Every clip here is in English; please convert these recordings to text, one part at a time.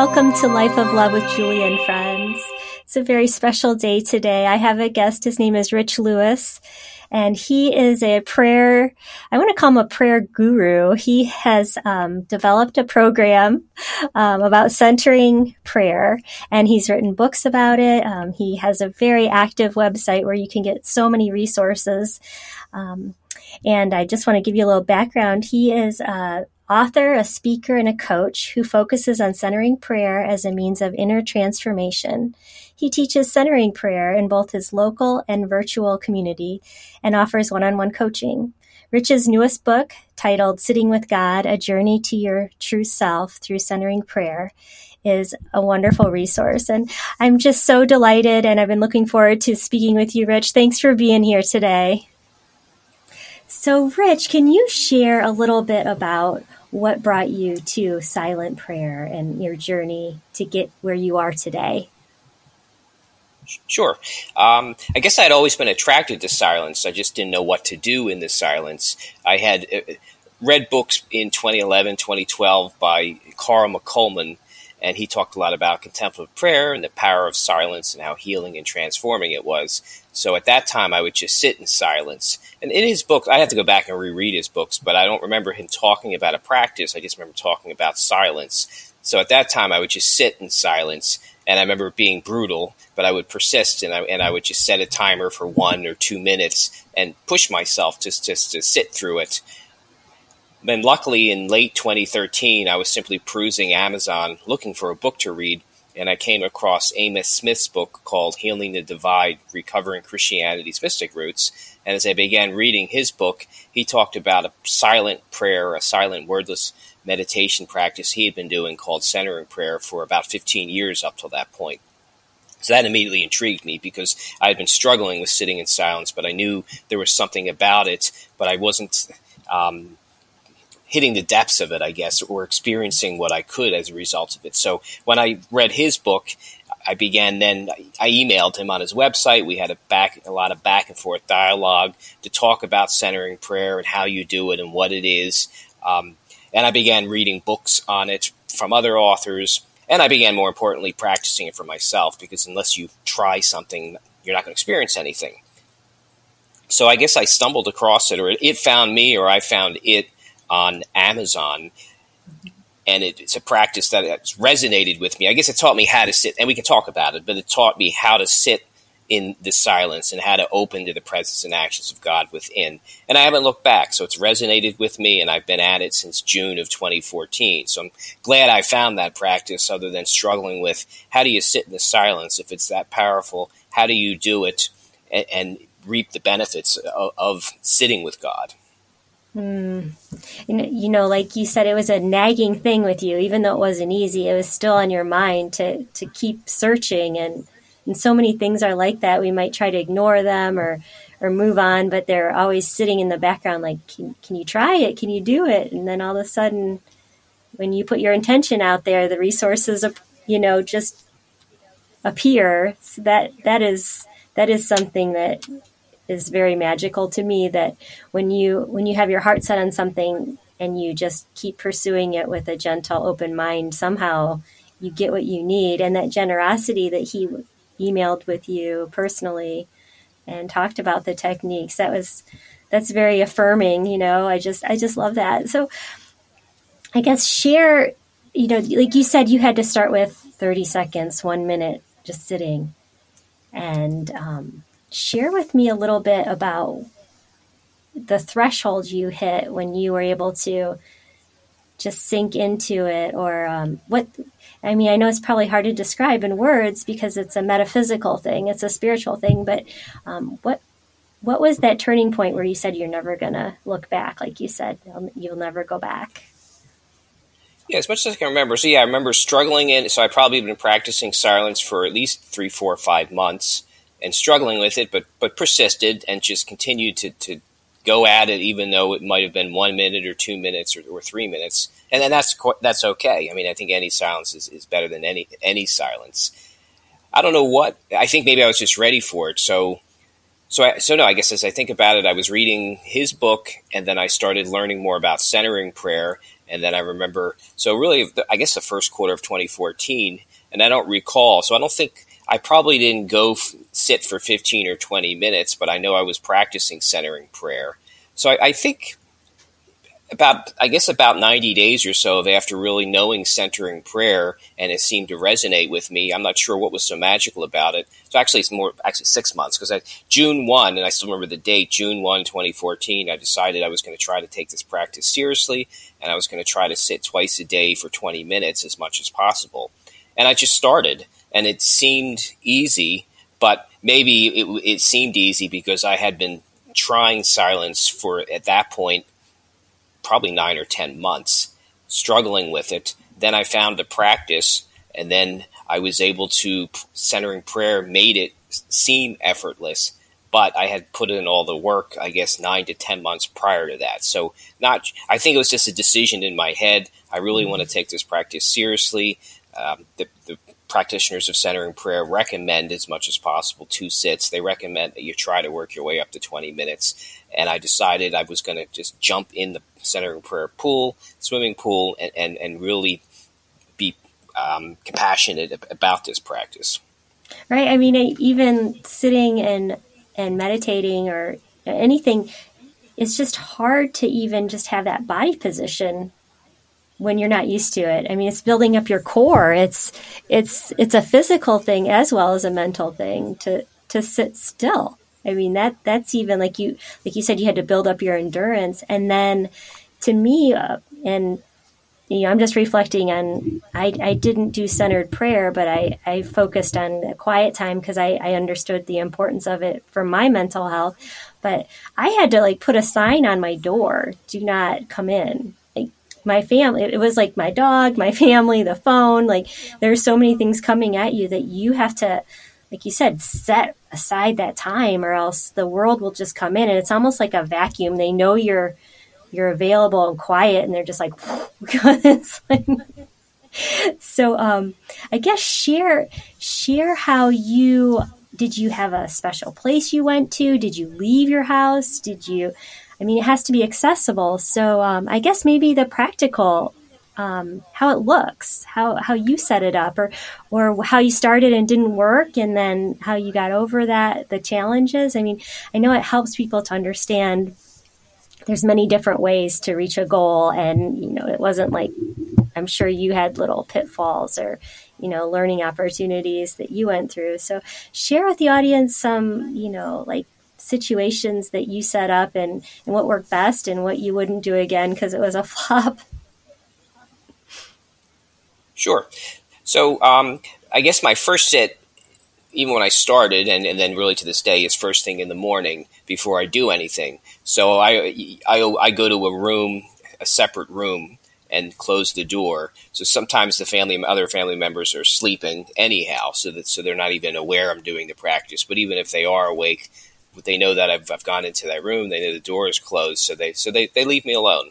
welcome to Life of Love with Julie and Friends. It's a very special day today. I have a guest. His name is Rich Lewis, and he is a prayer, I want to call him a prayer guru. He has um, developed a program um, about centering prayer, and he's written books about it. Um, he has a very active website where you can get so many resources. Um, and I just want to give you a little background. He is uh, author, a speaker, and a coach who focuses on centering prayer as a means of inner transformation. He teaches centering prayer in both his local and virtual community and offers one on one coaching. Rich's newest book, titled Sitting with God A Journey to Your True Self Through Centering Prayer, is a wonderful resource. And I'm just so delighted, and I've been looking forward to speaking with you, Rich. Thanks for being here today. So, Rich, can you share a little bit about what brought you to silent prayer and your journey to get where you are today? Sure. Um, I guess I'd always been attracted to silence. I just didn't know what to do in the silence. I had uh, read books in 2011, 2012 by Carl McColman, and he talked a lot about contemplative prayer and the power of silence and how healing and transforming it was. So at that time, I would just sit in silence. And in his book, I have to go back and reread his books, but I don't remember him talking about a practice. I just remember talking about silence. So at that time, I would just sit in silence, and I remember being brutal, but I would persist, and I, and I would just set a timer for one or two minutes and push myself just, just to sit through it. Then, luckily, in late 2013, I was simply perusing Amazon looking for a book to read, and I came across Amos Smith's book called Healing the Divide Recovering Christianity's Mystic Roots. And as I began reading his book, he talked about a silent prayer, a silent wordless meditation practice he had been doing called centering prayer for about 15 years up till that point. So that immediately intrigued me because I had been struggling with sitting in silence, but I knew there was something about it, but I wasn't um, hitting the depths of it, I guess, or experiencing what I could as a result of it. So when I read his book, I began then. I emailed him on his website. We had a back a lot of back and forth dialogue to talk about centering prayer and how you do it and what it is. Um, and I began reading books on it from other authors. And I began, more importantly, practicing it for myself because unless you try something, you're not going to experience anything. So I guess I stumbled across it, or it found me, or I found it on Amazon. And it, it's a practice that has resonated with me. I guess it taught me how to sit, and we can talk about it, but it taught me how to sit in the silence and how to open to the presence and actions of God within. And I haven't looked back, so it's resonated with me, and I've been at it since June of 2014. So I'm glad I found that practice other than struggling with how do you sit in the silence if it's that powerful? How do you do it and, and reap the benefits of, of sitting with God? Mm. You know, like you said, it was a nagging thing with you, even though it wasn't easy. It was still on your mind to to keep searching, and and so many things are like that. We might try to ignore them or or move on, but they're always sitting in the background. Like, can can you try it? Can you do it? And then all of a sudden, when you put your intention out there, the resources, you know, just appear. So that that is that is something that is very magical to me that when you when you have your heart set on something and you just keep pursuing it with a gentle open mind somehow you get what you need. And that generosity that he emailed with you personally and talked about the techniques that was that's very affirming you know i just i just love that. So i guess share you know like you said you had to start with 30 seconds one minute just sitting. And um, share with me a little bit about the threshold you hit when you were able to just sink into it or um, what i mean i know it's probably hard to describe in words because it's a metaphysical thing it's a spiritual thing but um, what what was that turning point where you said you're never going to look back like you said you'll, you'll never go back yeah, as much as I can remember. So yeah, I remember struggling in. So I probably been practicing silence for at least three, four, five months, and struggling with it, but but persisted and just continued to, to go at it, even though it might have been one minute or two minutes or, or three minutes, and then that's that's okay. I mean, I think any silence is, is better than any any silence. I don't know what I think. Maybe I was just ready for it. So so I, so no. I guess as I think about it, I was reading his book, and then I started learning more about centering prayer, And then I remember, so really, I guess the first quarter of 2014, and I don't recall, so I don't think I probably didn't go f- sit for 15 or 20 minutes, but I know I was practicing centering prayer. So I, I think about I guess about 90 days or so of after really knowing centering prayer and it seemed to resonate with me. I'm not sure what was so magical about it. So actually it's more actually 6 months because June 1 and I still remember the date June 1 2014 I decided I was going to try to take this practice seriously and I was going to try to sit twice a day for 20 minutes as much as possible. And I just started and it seemed easy, but maybe it, it seemed easy because I had been trying silence for at that point probably nine or 10 months struggling with it. Then I found a practice, and then I was able to, centering prayer made it seem effortless. But I had put in all the work, I guess, nine to 10 months prior to that. So, not, I think it was just a decision in my head. I really want to take this practice seriously. Um, the, the practitioners of centering prayer recommend as much as possible two sits. They recommend that you try to work your way up to 20 minutes. And I decided I was going to just jump in the centering prayer pool, swimming pool, and, and, and really be um, compassionate about this practice. Right. I mean, even sitting and, and meditating or anything, it's just hard to even just have that body position when you're not used to it. I mean, it's building up your core. It's it's it's a physical thing as well as a mental thing to to sit still. I mean, that that's even like you like you said you had to build up your endurance and then to me uh, and you know, I'm just reflecting on I, I didn't do centered prayer, but I, I focused on quiet time because I, I understood the importance of it for my mental health. But I had to like put a sign on my door, do not come in my family it was like my dog my family the phone like there's so many things coming at you that you have to like you said set aside that time or else the world will just come in. And it's almost like a vacuum. They know you're you're available and quiet and they're just like, like so um i guess share share how you did you have a special place you went to did you leave your house did you I mean, it has to be accessible. So um, I guess maybe the practical, um, how it looks, how how you set it up, or or how you started and didn't work, and then how you got over that, the challenges. I mean, I know it helps people to understand. There's many different ways to reach a goal, and you know, it wasn't like I'm sure you had little pitfalls or you know learning opportunities that you went through. So share with the audience some you know like situations that you set up and, and what worked best and what you wouldn't do again because it was a flop? Sure. So um, I guess my first sit, even when I started, and, and then really to this day, is first thing in the morning before I do anything. So I, I, I go to a room, a separate room, and close the door. So sometimes the family, other family members are sleeping anyhow, so that so they're not even aware I'm doing the practice. But even if they are awake, they know that I've, I've gone into that room. They know the door is closed, so they so they, they leave me alone.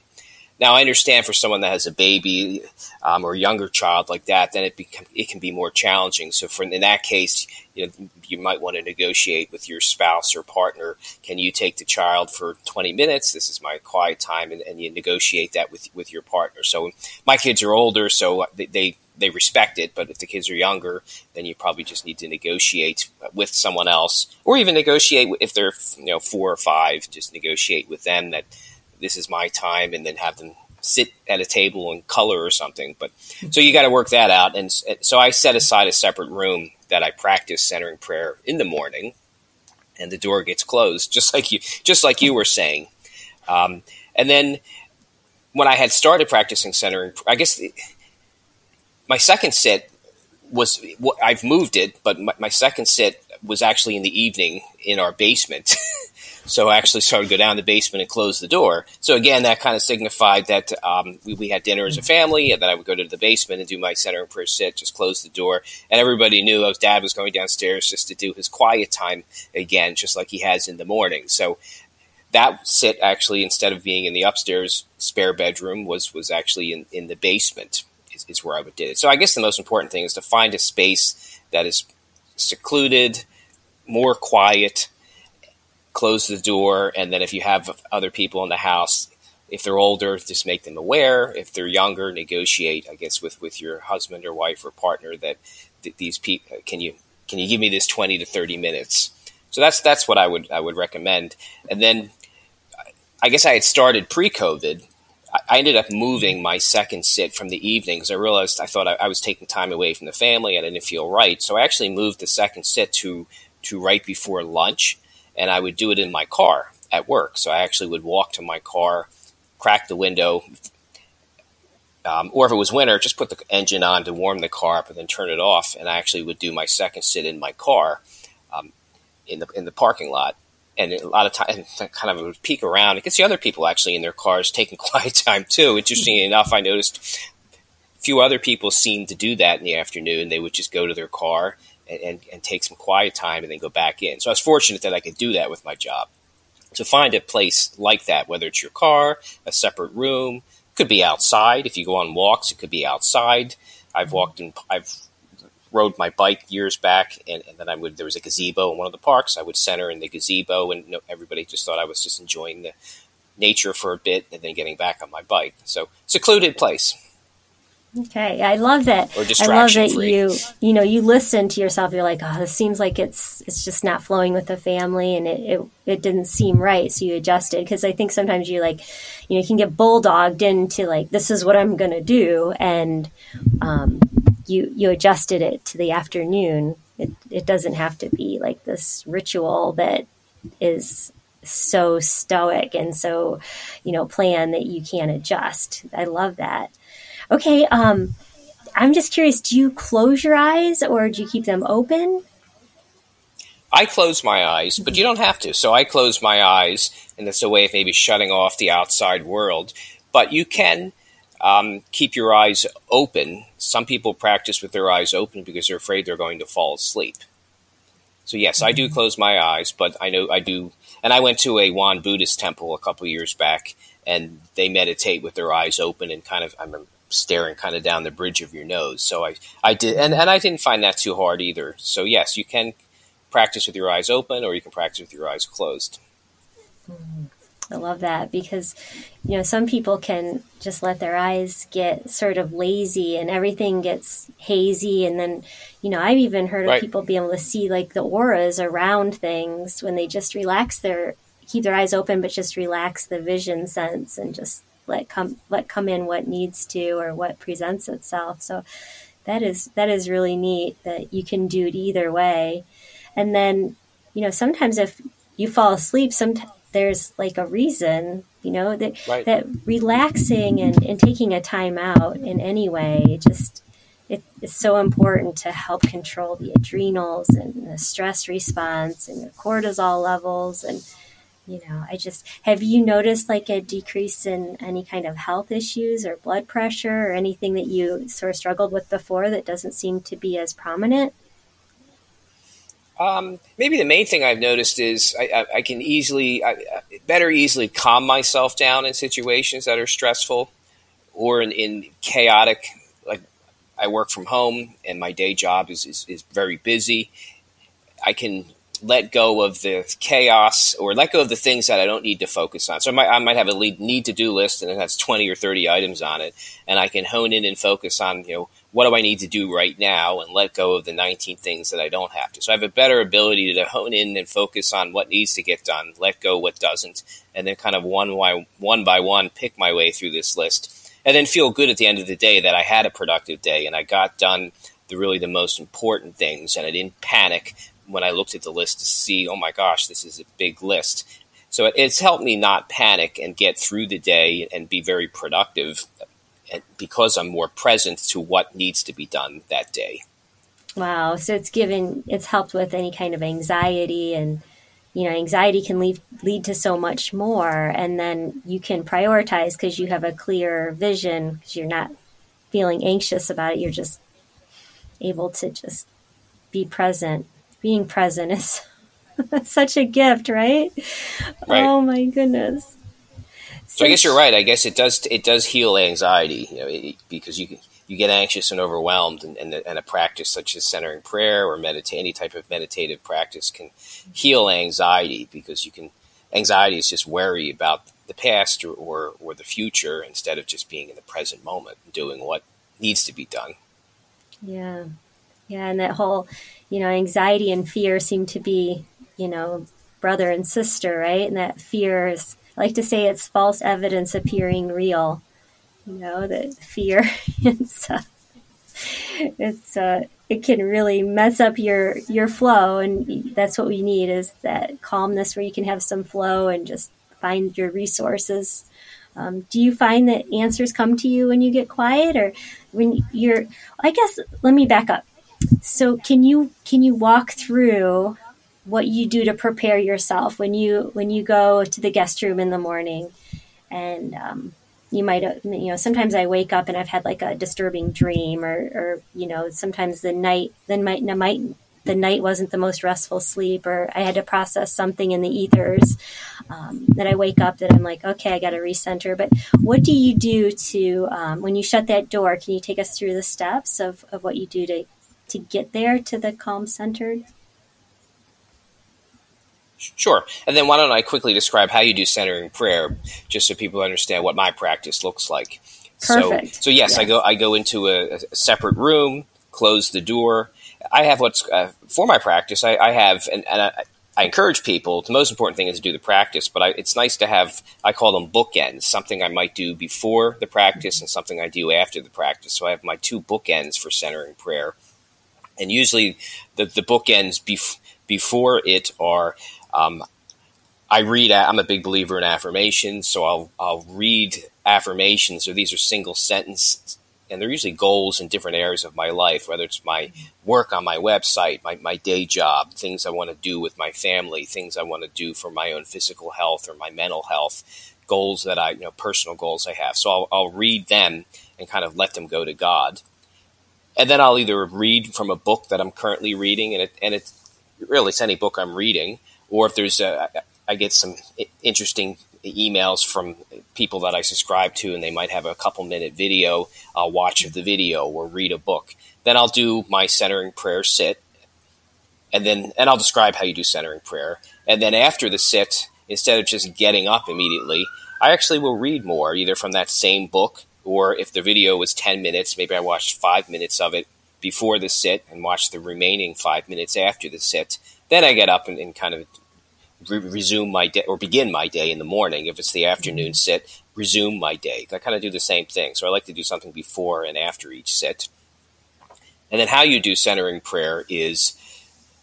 Now I understand for someone that has a baby um, or a younger child like that, then it become, it can be more challenging. So for in that case, you know you might want to negotiate with your spouse or partner. Can you take the child for 20 minutes? This is my quiet time, and, and you negotiate that with with your partner. So my kids are older, so they, they they respect it. But if the kids are younger, then you probably just need to negotiate with someone else, or even negotiate if they're you know four or five. Just negotiate with them that this is my time, and then have them sit at a table and color or something. But so you got to work that out. And so I set aside a separate room that I practice centering prayer in the morning, and the door gets closed, just like you, just like you were saying. Um, and then when I had started practicing centering, I guess my second sit was I've moved it, but my, my, second sit was actually in the evening in our basement. so I actually started to go down the basement and close the door. So again, that kind of signified that um, we, we, had dinner as a family, and then I would go to the basement and do my center and prayer sit, just close the door, and everybody knew was dad was going downstairs just to do his quiet time again, just like he has in the morning. So that sit actually instead of being in the upstairs spare bedroom was was actually in, in the basement is, is where I would do it. So I guess the most important thing is to find a space that is secluded, more quiet, close the door, and then if you have other people in the house, if they're older, just make them aware. If they're younger, negotiate, I guess, with, with your husband or wife or partner that th- these people can you can you give me this twenty to thirty minutes? So that's that's what I would I would recommend. And then I guess I had started pre COVID. I ended up moving my second sit from the evening because I realized I thought I, I, was taking time away from the family and I didn't feel right. So I actually moved the second sit to to right before lunch, and I would do it in my car at work. So I actually would walk to my car crack the window, um, or if it was winter, just put the engine on to warm the car up and then turn it off. And I actually would do my second sit in my car um, in the in the parking lot. And a lot of time, kind of would peek around. You could see other people actually in their cars taking quiet time too. Interestingly enough, I noticed a few other people seemed to do that in the afternoon. They would just go to their car and, and, and take some quiet time and then go back in. So I was fortunate that I could do that with my job to find a place like that, whether it's your car, a separate room, could be outside. If you go on walks, it could be outside. I've walked and I've rode my bike years back, and, and, then I would. There was a gazebo in one of the parks. I would center in the gazebo, and everybody just thought I was just enjoying the nature for a bit, and then getting back on my bike. So secluded place. Okay, I love that. I love that free. you you know you listen to yourself. You're like, oh, this seems like it's it's just not flowing with the family, and it it, it didn't seem right. So you adjusted because I think sometimes you like, you know, you can get bulldogged into like this is what I'm going to do, and um, you you adjusted it to the afternoon. It it doesn't have to be like this ritual that is so stoic and so you know plan that you can't adjust. I love that. Okay, um, I'm just curious. Do you close your eyes or do you keep them open? I close my eyes, but you don't have to. So I close my eyes, and that's a way of maybe shutting off the outside world. But you can um, keep your eyes open. Some people practice with their eyes open because they're afraid they're going to fall asleep. So yes, I do mm-hmm. close my eyes, but I know I do. And I went to a Won Buddhist temple a couple years back, and they meditate with their eyes open and kind of. I remember staring kind of down the bridge of your nose. So I, I did, and, and I didn't find that too hard either. So yes, you can practice with your eyes open or you can practice with your eyes closed. Mm-hmm. I love that because, you know, some people can just let their eyes get sort of lazy and everything gets hazy. And then, you know, I've even heard of right. people being able to see like the auras around things when they just relax their, keep their eyes open, but just relax the vision sense and just let come let come in what needs to or what presents itself. So that is that is really neat that you can do it either way. And then, you know, sometimes if you fall asleep, sometimes there's like a reason, you know, that right. that relaxing and, and taking a time out in any way just it is so important to help control the adrenals and the stress response and your cortisol levels and you know, I just have you noticed like a decrease in any kind of health issues or blood pressure or anything that you sort of struggled with before that doesn't seem to be as prominent? Um, maybe the main thing I've noticed is I, I, I can easily, I, better easily calm myself down in situations that are stressful or in, in chaotic. Like I work from home and my day job is, is, is very busy. I can let go of the chaos or let go of the things that I don't need to focus on. So I might, I might have a need to do list and it has 20 or 30 items on it. And I can hone in and focus on, you know, what do I need to do right now and let go of the 19 things that I don't have to. So I have a better ability to hone in and focus on what needs to get done, let go what doesn't, and then kind of one by one by one pick my way through this list. And then feel good at the end of the day that I had a productive day and I got done the really the most important things and I didn't panic when I looked at the list to see, oh my gosh, this is a big list. So it's helped me not panic and get through the day and be very productive eh, because I'm more present to what needs to be done that day. Wow. So it's given, it's helped with any kind of anxiety and, you know, anxiety can lead, lead to so much more. And then you can prioritize because you have a clear vision because you're not feeling anxious about it. You're just able to just be present being present is such a gift, right? right? Oh my goodness. So, I guess you're right. I guess it does it does heal anxiety, you know, it, because you you get anxious and overwhelmed, and, and, and, a practice such as centering prayer or meditate any type of meditative practice can heal anxiety because you can anxiety is just worry about the past or, or, or the future instead of just being in the present moment and doing what needs to be done. Yeah. Yeah. And that whole, you know, anxiety and fear seem to be, you know, brother and sister, right? And that fear is, I like to say it's false evidence appearing real. You know, that fear, it's, uh, it's, uh, it can really mess up your your flow and that's what we need is that calmness where you can have some flow and just find your resources um, do you find that answers come to you when you get quiet or when you're i guess let me back up so can you can you walk through what you do to prepare yourself when you when you go to the guest room in the morning? And um, you might you know sometimes i wake up and i've had like a disturbing dream or or you know sometimes the night then might might the night wasn't the most restful sleep or i had to process something in the ethers um, that i wake up that i'm like okay i got to recenter. But what do you do to um, when you shut that door can you take us through the steps of, of what you do to to get there to the calm centered Sure. And then why don't I quickly describe how you do centering prayer, just so people understand what my practice looks like. Perfect. So, so yes, yes. I go I go into a, a, separate room, close the door. I have what's uh, for my practice. I, I have and, and I, I, encourage people. The most important thing is to do the practice, but I, it's nice to have. I call them bookends. Something I might do before the practice and something I do after the practice. So I have my two bookends for centering prayer, and usually the the bookends bef- before it are um, I read. I'm a big believer in affirmations, so I'll I'll read affirmations. So these are single sentence, and they're usually goals in different areas of my life, whether it's my work on my website, my, my day job, things I want to do with my family, things I want to do for my own physical health or my mental health, goals that I you know personal goals I have. So I'll, I'll read them and kind of let them go to God, and then I'll either read from a book that I'm currently reading, and it and it's really it's any book I'm reading or if there's a, I get some interesting emails from people that I subscribe to, and they might have a couple minute video. I'll watch the video or read a book. Then I'll do my centering prayer sit, and then and I'll describe how you do centering prayer. And then after the sit, instead of just getting up immediately, I actually will read more, either from that same book, or if the video was ten minutes, maybe I watched five minutes of it before the sit and watched the remaining five minutes after the sit. Then I get up and, and kind of re- resume my day or begin my day in the morning. If it's the afternoon mm-hmm. sit, resume my day. I kind of do the same thing. So I like to do something before and after each sit. And then how you do centering prayer is,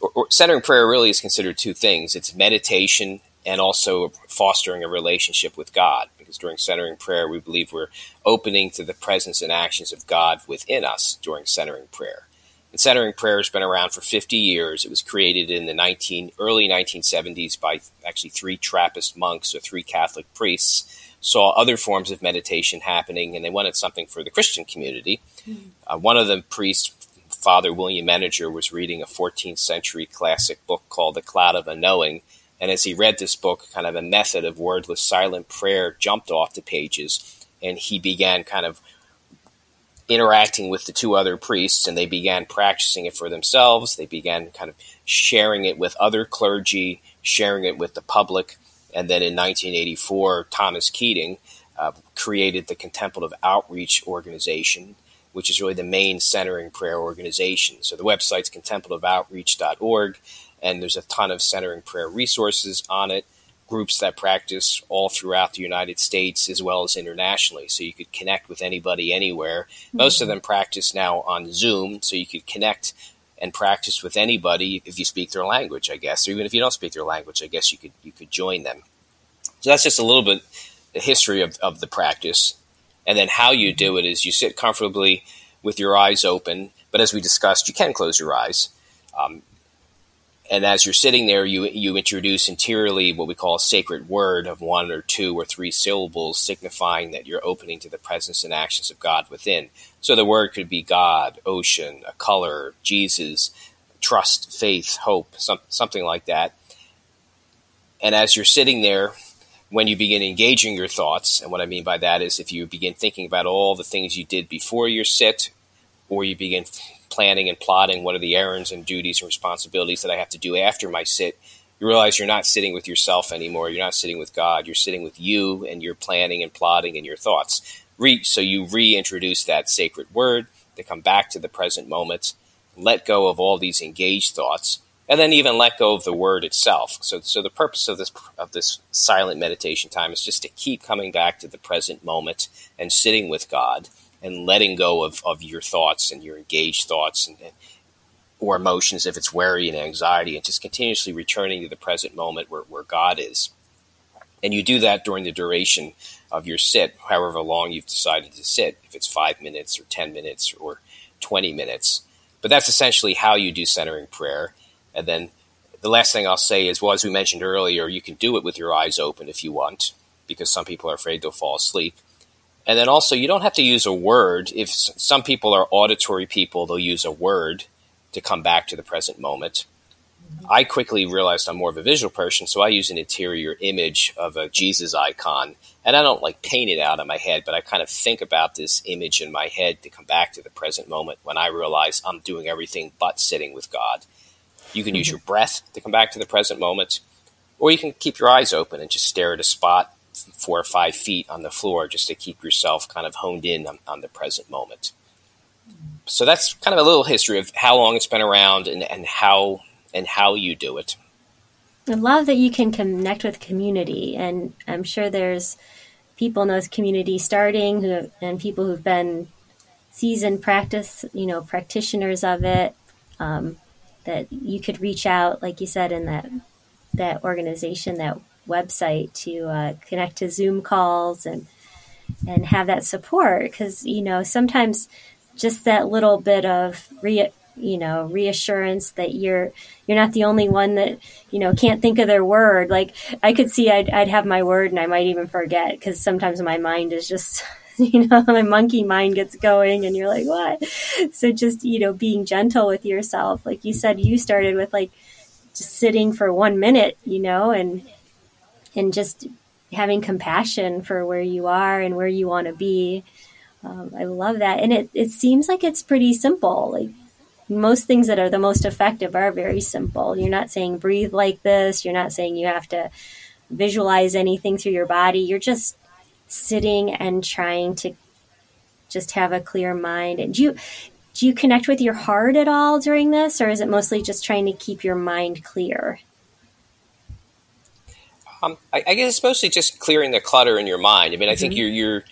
or, or centering prayer really is considered two things. It's meditation and also fostering a relationship with God. Because during centering prayer, we believe we're opening to the presence and actions of God within us during centering prayer. And centering prayer has been around for 50 years. It was created in the 19, early 1970s by actually three Trappist monks or three Catholic priests. Saw other forms of meditation happening, and they wanted something for the Christian community. Mm-hmm. Uh, one of the priests, Father William Meninger, was reading a 14th century classic book called The Cloud of Unknowing. And as he read this book, kind of a method of wordless silent prayer jumped off the pages, and he began kind of interacting with the two other priests and they began practicing it for themselves. They began kind of sharing it with other clergy, sharing it with the public. And then in 1984, Thomas Keating uh, created the Contemplative Outreach Organization, which is really the main centering prayer organization. So the website's contemplativeoutreach.org, and there's a ton of centering prayer resources on it groups that practice all throughout the United States as well as internationally. So you could connect with anybody anywhere. Mm-hmm. Most of them practice now on Zoom, so you could connect and practice with anybody if you speak their language, I guess. Or even if you don't speak their language, I guess you could you could join them. So that's just a little bit the history of, of the practice. And then how you do it is you sit comfortably with your eyes open, but as we discussed, you can close your eyes. Um, and as you're sitting there, you you introduce interiorly what we call a sacred word of one or two or three syllables, signifying that you're opening to the presence and actions of God within. So the word could be God, ocean, a color, Jesus, trust, faith, hope, some, something like that. And as you're sitting there, when you begin engaging your thoughts, and what I mean by that is if you begin thinking about all the things you did before your sit, or you begin planning and plotting what are the errands and duties and responsibilities that I have to do after my sit, you realize you're not sitting with yourself anymore. You're not sitting with God. You're sitting with you and your planning and plotting and your thoughts. Re- so you reintroduce that sacred word to come back to the present moment, let go of all these engaged thoughts, and then even let go of the word itself. So, so the purpose of this of this silent meditation time is just to keep coming back to the present moment and sitting with God and letting go of, of your thoughts and your engaged thoughts and, and or emotions if it's worry and anxiety and just continuously returning to the present moment where, where God is. And you do that during the duration of your sit, however long you've decided to sit, if it's five minutes or 10 minutes or 20 minutes. But that's essentially how you do centering prayer. And then the last thing I'll say is, well, as we mentioned earlier, you can do it with your eyes open if you want, because some people are afraid they'll fall asleep. And then also, you don't have to use a word. If some people are auditory people, they'll use a word to come back to the present moment. I quickly realized I'm more of a visual person, so I use an interior image of a Jesus icon. And I don't like paint it out in my head, but I kind of think about this image in my head to come back to the present moment when I realize I'm doing everything but sitting with God. You can use mm-hmm. your breath to come back to the present moment, or you can keep your eyes open and just stare at a spot four or five feet on the floor just to keep yourself kind of honed in on, on the present moment so that's kind of a little history of how long it's been around and, and how and how you do it. I love that you can connect with community, and I'm sure there's people in those communities starting who and people who've been seasoned practice, you know, practitioners of it. Um, that you could reach out, like you said, in that that organization, that website, to uh, connect to Zoom calls and and have that support. Because you know sometimes just that little bit of re, you know reassurance that you're you're not the only one that you know can't think of their word. Like i could see i'd, I'd have my word and i might even forget because sometimes my mind is just you know my monkey mind gets going and you're like what? So just you know being gentle with yourself. Like you said you started with like just sitting for one minute you know and and just having compassion for where you are and where you want to be um, I love that. And it, it seems like it's pretty simple. Like most things that are the most effective are very simple. You're not saying breathe like this. You're not saying you have to visualize anything through your body. You're just sitting and trying to just have a clear mind. And do you, do you connect with your heart at all during this, or is it mostly just trying to keep your mind clear? Um, I, I, guess it's mostly just clearing the clutter in your mind. I mean, I mm-hmm. think you're you're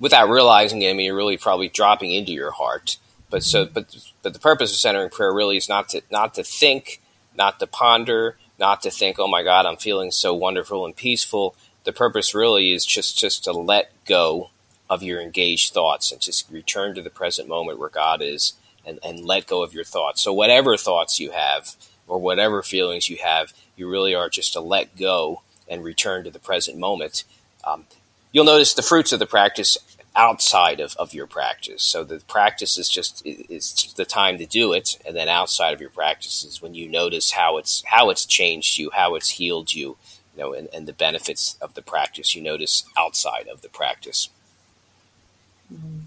without realizing it, I mean, you're really probably dropping into your heart. But so, mm-hmm. but but the purpose of centering prayer really is not to not to think, not to ponder, not to think, oh my God, I'm feeling so wonderful and peaceful. The purpose really is just just to let go of your engaged thoughts and just return to the present moment where God is and, and let go of your thoughts. So whatever thoughts you have or whatever feelings you have, you really are just to let go and return to the present moment. Um, you'll notice the fruits of the practice outside of, of your practice. So the practice is just is the time to do it, and then outside of your practice is when you notice how it's how it's changed you, how it's healed you, you know, and, and the benefits of the practice you notice outside of the practice. Mm-hmm.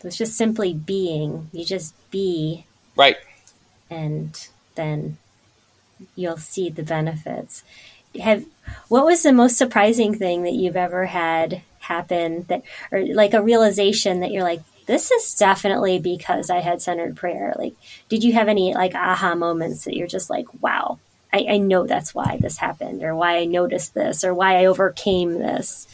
So it's just simply being. You just be. Right. And then you'll see the benefits have what was the most surprising thing that you've ever had happen that or like a realization that you're like this is definitely because I had centered prayer. Like, did you have any like aha moments that you're just like, wow, I, I know that's why this happened, or why I noticed this, or why I overcame this?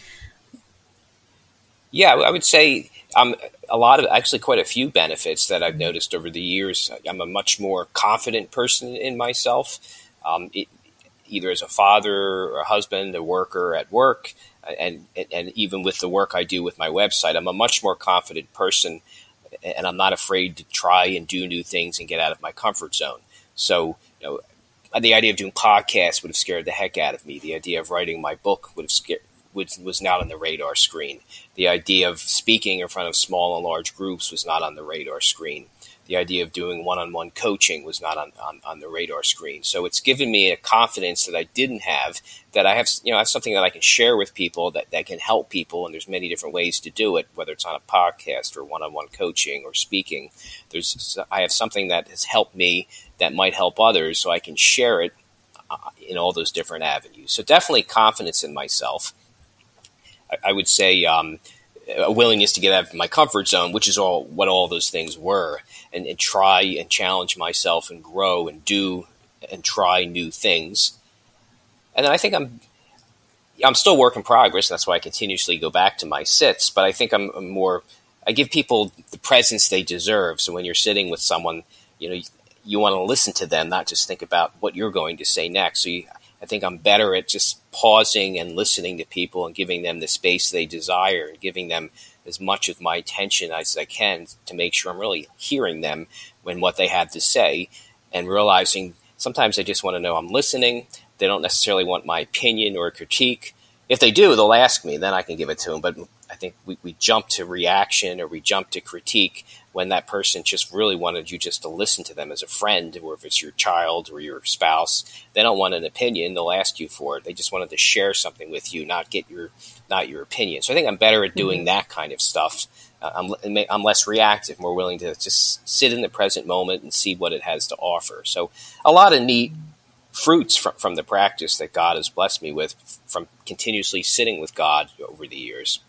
Yeah, I would say um, a lot of actually quite a few benefits that I've noticed over the years. I'm a much more confident person in myself. Um, it, either as a father or a husband, a worker at work, and and even with the work I do with my website, I'm a much more confident person, and I'm not afraid to try and do new things and get out of my comfort zone. So, you know, the idea of doing podcasts would have scared the heck out of me. The idea of writing my book would have scared was not on the radar screen. The idea of speaking in front of small and large groups was not on the radar screen the idea of doing one-on-one coaching was not on, on, on, the radar screen. So it's given me a confidence that I didn't have that I have, you know, I have something that I can share with people that, that can help people. And there's many different ways to do it, whether it's on a podcast or one-on-one coaching or speaking. There's, I have something that has helped me that might help others. So I can share it uh, in all those different avenues. So definitely confidence in myself. I, I would say um, a willingness to get out of my comfort zone, which is all what all those things were, and, and try and challenge myself and grow and do and try new things. And then I think I'm I'm still work in progress. And that's why I continuously go back to my sits. But I think I'm, I'm more I give people the presence they deserve. So when you're sitting with someone, you know, you, you want to listen to them, not just think about what you're going to say next. So you, I think I'm better at just pausing and listening to people and giving them the space they desire and giving them as much of my attention as I can to make sure I'm really hearing them when what they have to say and realizing sometimes they just want to know I'm listening. They don't necessarily want my opinion or critique. If they do, they'll ask me, then I can give it to them. But I think we, we jump to reaction or we jump to critique when that person just really wanted you just to listen to them as a friend, or if it's your child or your spouse. They don't want an opinion; they'll ask you for it. They just wanted to share something with you, not get your not your opinion. So I think I'm better at doing mm-hmm. that kind of stuff. Uh, I'm, I'm less reactive, more willing to just sit in the present moment and see what it has to offer. So a lot of neat fruits from, from the practice that God has blessed me with from continuously sitting with God over the years.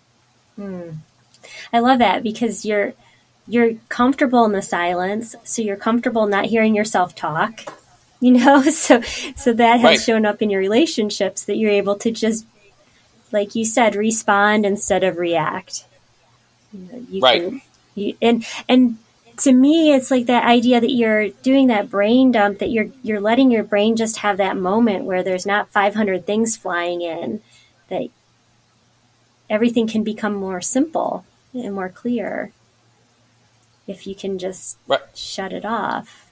Hmm. I love that because you're you're comfortable in the silence, so you're comfortable not hearing yourself talk. You know, so so that has right. shown up in your relationships that you're able to just, like you said, respond instead of react. You right. Can, you, and and to me, it's like that idea that you're doing that brain dump, that you're you're letting your brain just have that moment where there's not 500 things flying in, that everything can become more simple and more clear if you can just right. shut it off.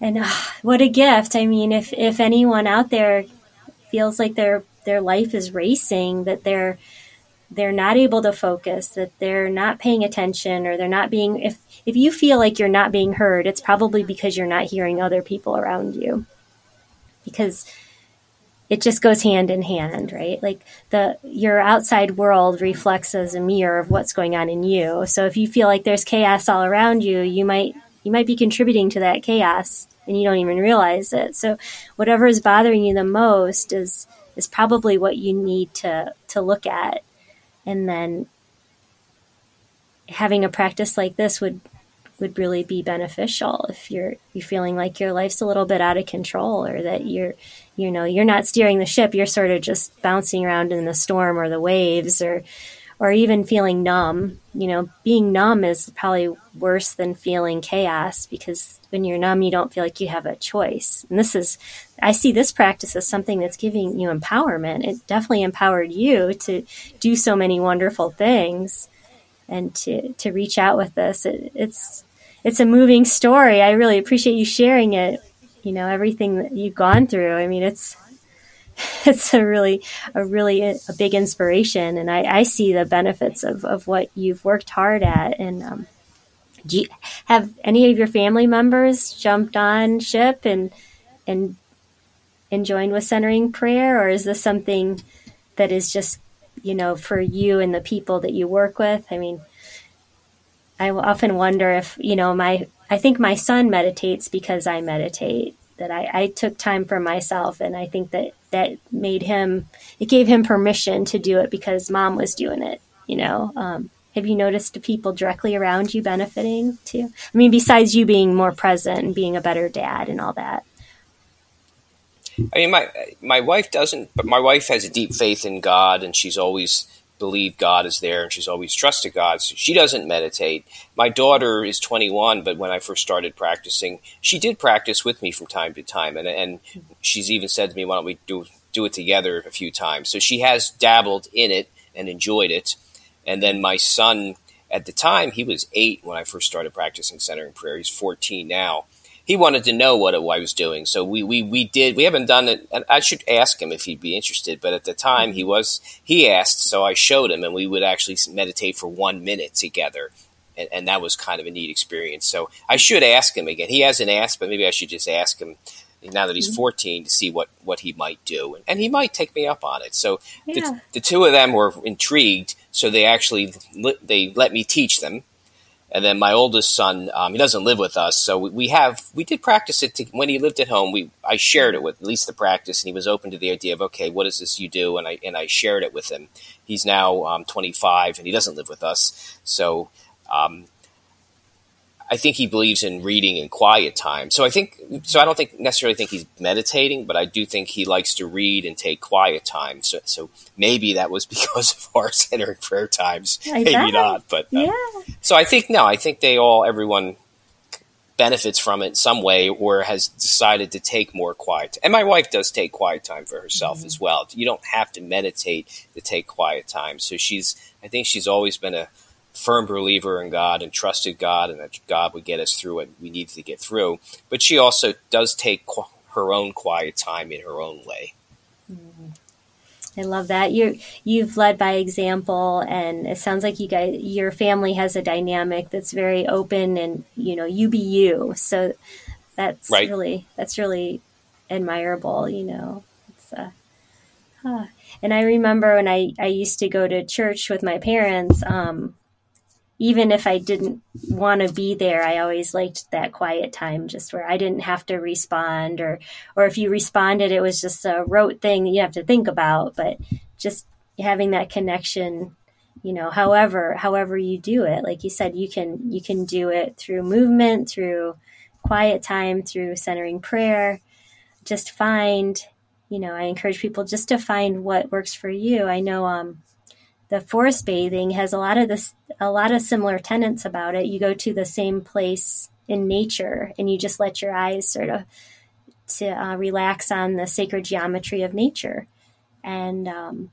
And uh, what a gift! I mean, if if anyone out there feels like their their life is racing, that they're they're not able to focus, that they're not paying attention, or they're not being if if you feel like you're not being heard, it's probably because you're not hearing other people around you. Because it just goes hand in hand, right? Like the your outside world reflects as a mirror of what's going on in you. So if you feel like there's chaos all around you, you might you might be contributing to that chaos and you don't even realize it. So whatever is bothering you the most is is probably what you need to to look at. And then having a practice like this would would really be beneficial if you're you're feeling like your life's a little bit out of control or that you're you know you're not steering the ship you're sort of just bouncing around in the storm or the waves or or even feeling numb you know being numb is probably worse than feeling chaos because when you're numb you don't feel like you have a choice and this is i see this practice as something that's giving you empowerment it definitely empowered you to do so many wonderful things and to to reach out with this it, it's it's a moving story. I really appreciate you sharing it. You know, everything that you've gone through. I mean, it's it's a really a really a big inspiration, and I, I see the benefits of, of what you've worked hard at. And um, do you, have any of your family members jumped on ship and and and joined with centering prayer, or is this something that is just you know for you and the people that you work with? I mean, I often wonder if, you know, my, I think my son meditates because I meditate, that I, I took time for myself. And I think that that made him, it gave him permission to do it because mom was doing it, you know. Um, have you noticed people directly around you benefiting too? I mean, besides you being more present and being a better dad and all that. I mean, my my wife doesn't, but my wife has a deep faith in God, and she's always believed God is there and she's always trusted God. So she doesn't meditate. My daughter is 21, but when I first started practicing, she did practice with me from time to time. And, and she's even said to me, why don't we do, do it together a few times? So she has dabbled in it and enjoyed it. And then my son, at the time, he was eight when I first started practicing centering prayer. He's 14 now he wanted to know what I was doing. So we, we, we did, we haven't done it. I should ask him if he'd be interested, but at the time he was, he asked, so I showed him and we would actually meditate for one minute together. And, and that was kind of a neat experience. So I should ask him again. He hasn't asked, but maybe I should just ask him now that he's mm-hmm. 14 to see what, what he might do. And, and he might take me up on it. So yeah. the, the two of them were intrigued. So they actually, they let me teach them And then my oldest son, um, he doesn't live with us, so we, we have we did practice it to, when he lived at home. We I shared it with at least the practice, and he was open to the idea of okay, what is this you do? And I and I shared it with him. He's now um, 25, and he doesn't live with us, so um, I think he believes in reading in quiet time. So I think so. I don't think necessarily think he's meditating, but I do think he likes to read and take quiet time. So, so maybe that was because of our centering prayer times. I maybe bet. not, but uh, Yeah. so I think no. I think they all everyone benefits from it in some way, or has decided to take more quiet. And my wife does take quiet time for herself as well. You don't have to meditate to take quiet time. So she's. I think she's always been a firm believer in God and trusted God and that God would get us through what we needed to get through. But she also does take qu- her own quiet time in her own way. I love that. You you've led by example and it sounds like you guys your family has a dynamic that's very open and you know, you be you. So that's Right. really that's really admirable, you know. It's uh, huh. and I remember when I, I used to go to church with my parents, um, even if I didn't want to be there, I always liked that quiet time, just where I didn't have to respond, or or if you responded, it was just a rote thing that you have to think about. But just having that connection, you know, however however you do it, like you said, you can you can do it through movement, through quiet time, through centering prayer. Just find, you know, I encourage people just to find what works for you. I know, um, the forest bathing has a lot of this a lot of similar tenets about it. You go to the same place in nature and you just let your eyes sort of to uh, relax on the sacred geometry of nature. And um,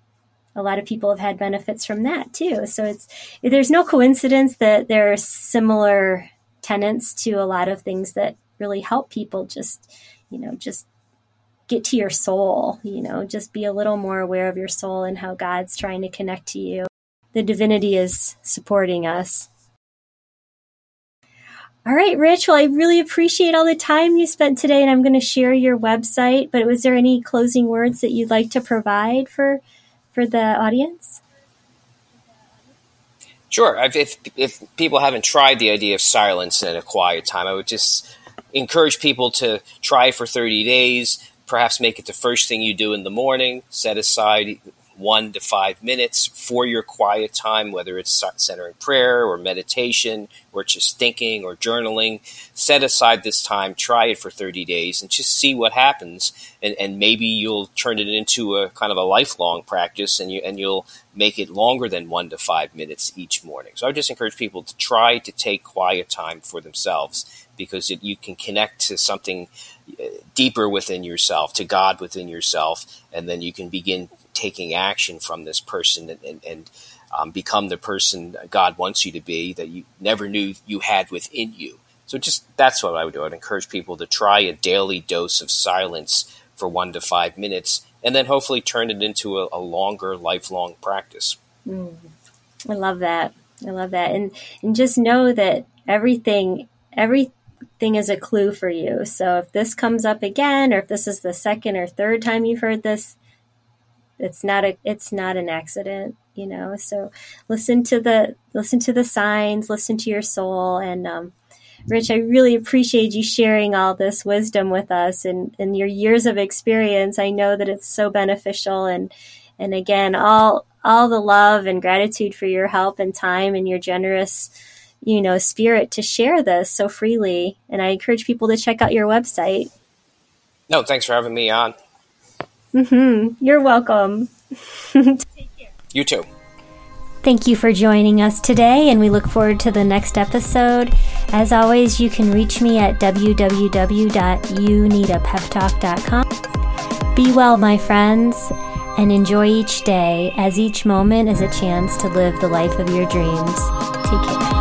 a lot of people have had benefits from that too. So it's there's no coincidence that there are similar tenets to a lot of things that really help people just you know just get to your soul, you know, just be a little more aware of your soul and how God's trying to connect to you. The divinity is supporting us. All right, Rich. Well, I really appreciate all the time you spent today, and I'm going to share your website. But was there any closing words that you'd like to provide for for the audience? Sure. If, if, if people haven't tried the idea of silence and a quiet time, I would just encourage people to try for 30 days. Perhaps make it the first thing you do in the morning. Set aside one to five minutes for your quiet time, whether it's centering prayer or meditation or just thinking or journaling. Set aside this time, try it for 30 days, and just see what happens. And, and maybe you'll turn it into a kind of a lifelong practice, and you and you'll make it longer than one to five minutes each morning. So I just encourage people to try to take quiet time for themselves because it, you can connect to something uh, deeper within yourself, to God within yourself, and then you can begin taking action from this person and, and, and um, become the person God wants you to be that you never knew you had within you. So just that's what I would do. I'd encourage people to try a daily dose of silence for one to five minutes, and then hopefully turn it into a, a longer, lifelong practice. Mm, I love that. I love that, and and just know that everything everything, everything is a clue for you. So if this comes up again, or if this is the second or third time you've heard this, it's not a it's not an accident you know so listen to the listen to the signs listen to your soul and um, rich i really appreciate you sharing all this wisdom with us and, and your years of experience i know that it's so beneficial and and again all all the love and gratitude for your help and time and your generous you know spirit to share this so freely and i encourage people to check out your website no thanks for having me on Mm-hmm. You're welcome. you too. Thank you for joining us today, and we look forward to the next episode. As always, you can reach me at www.youneedapeptalk.com. Be well, my friends, and enjoy each day as each moment is a chance to live the life of your dreams. Take care.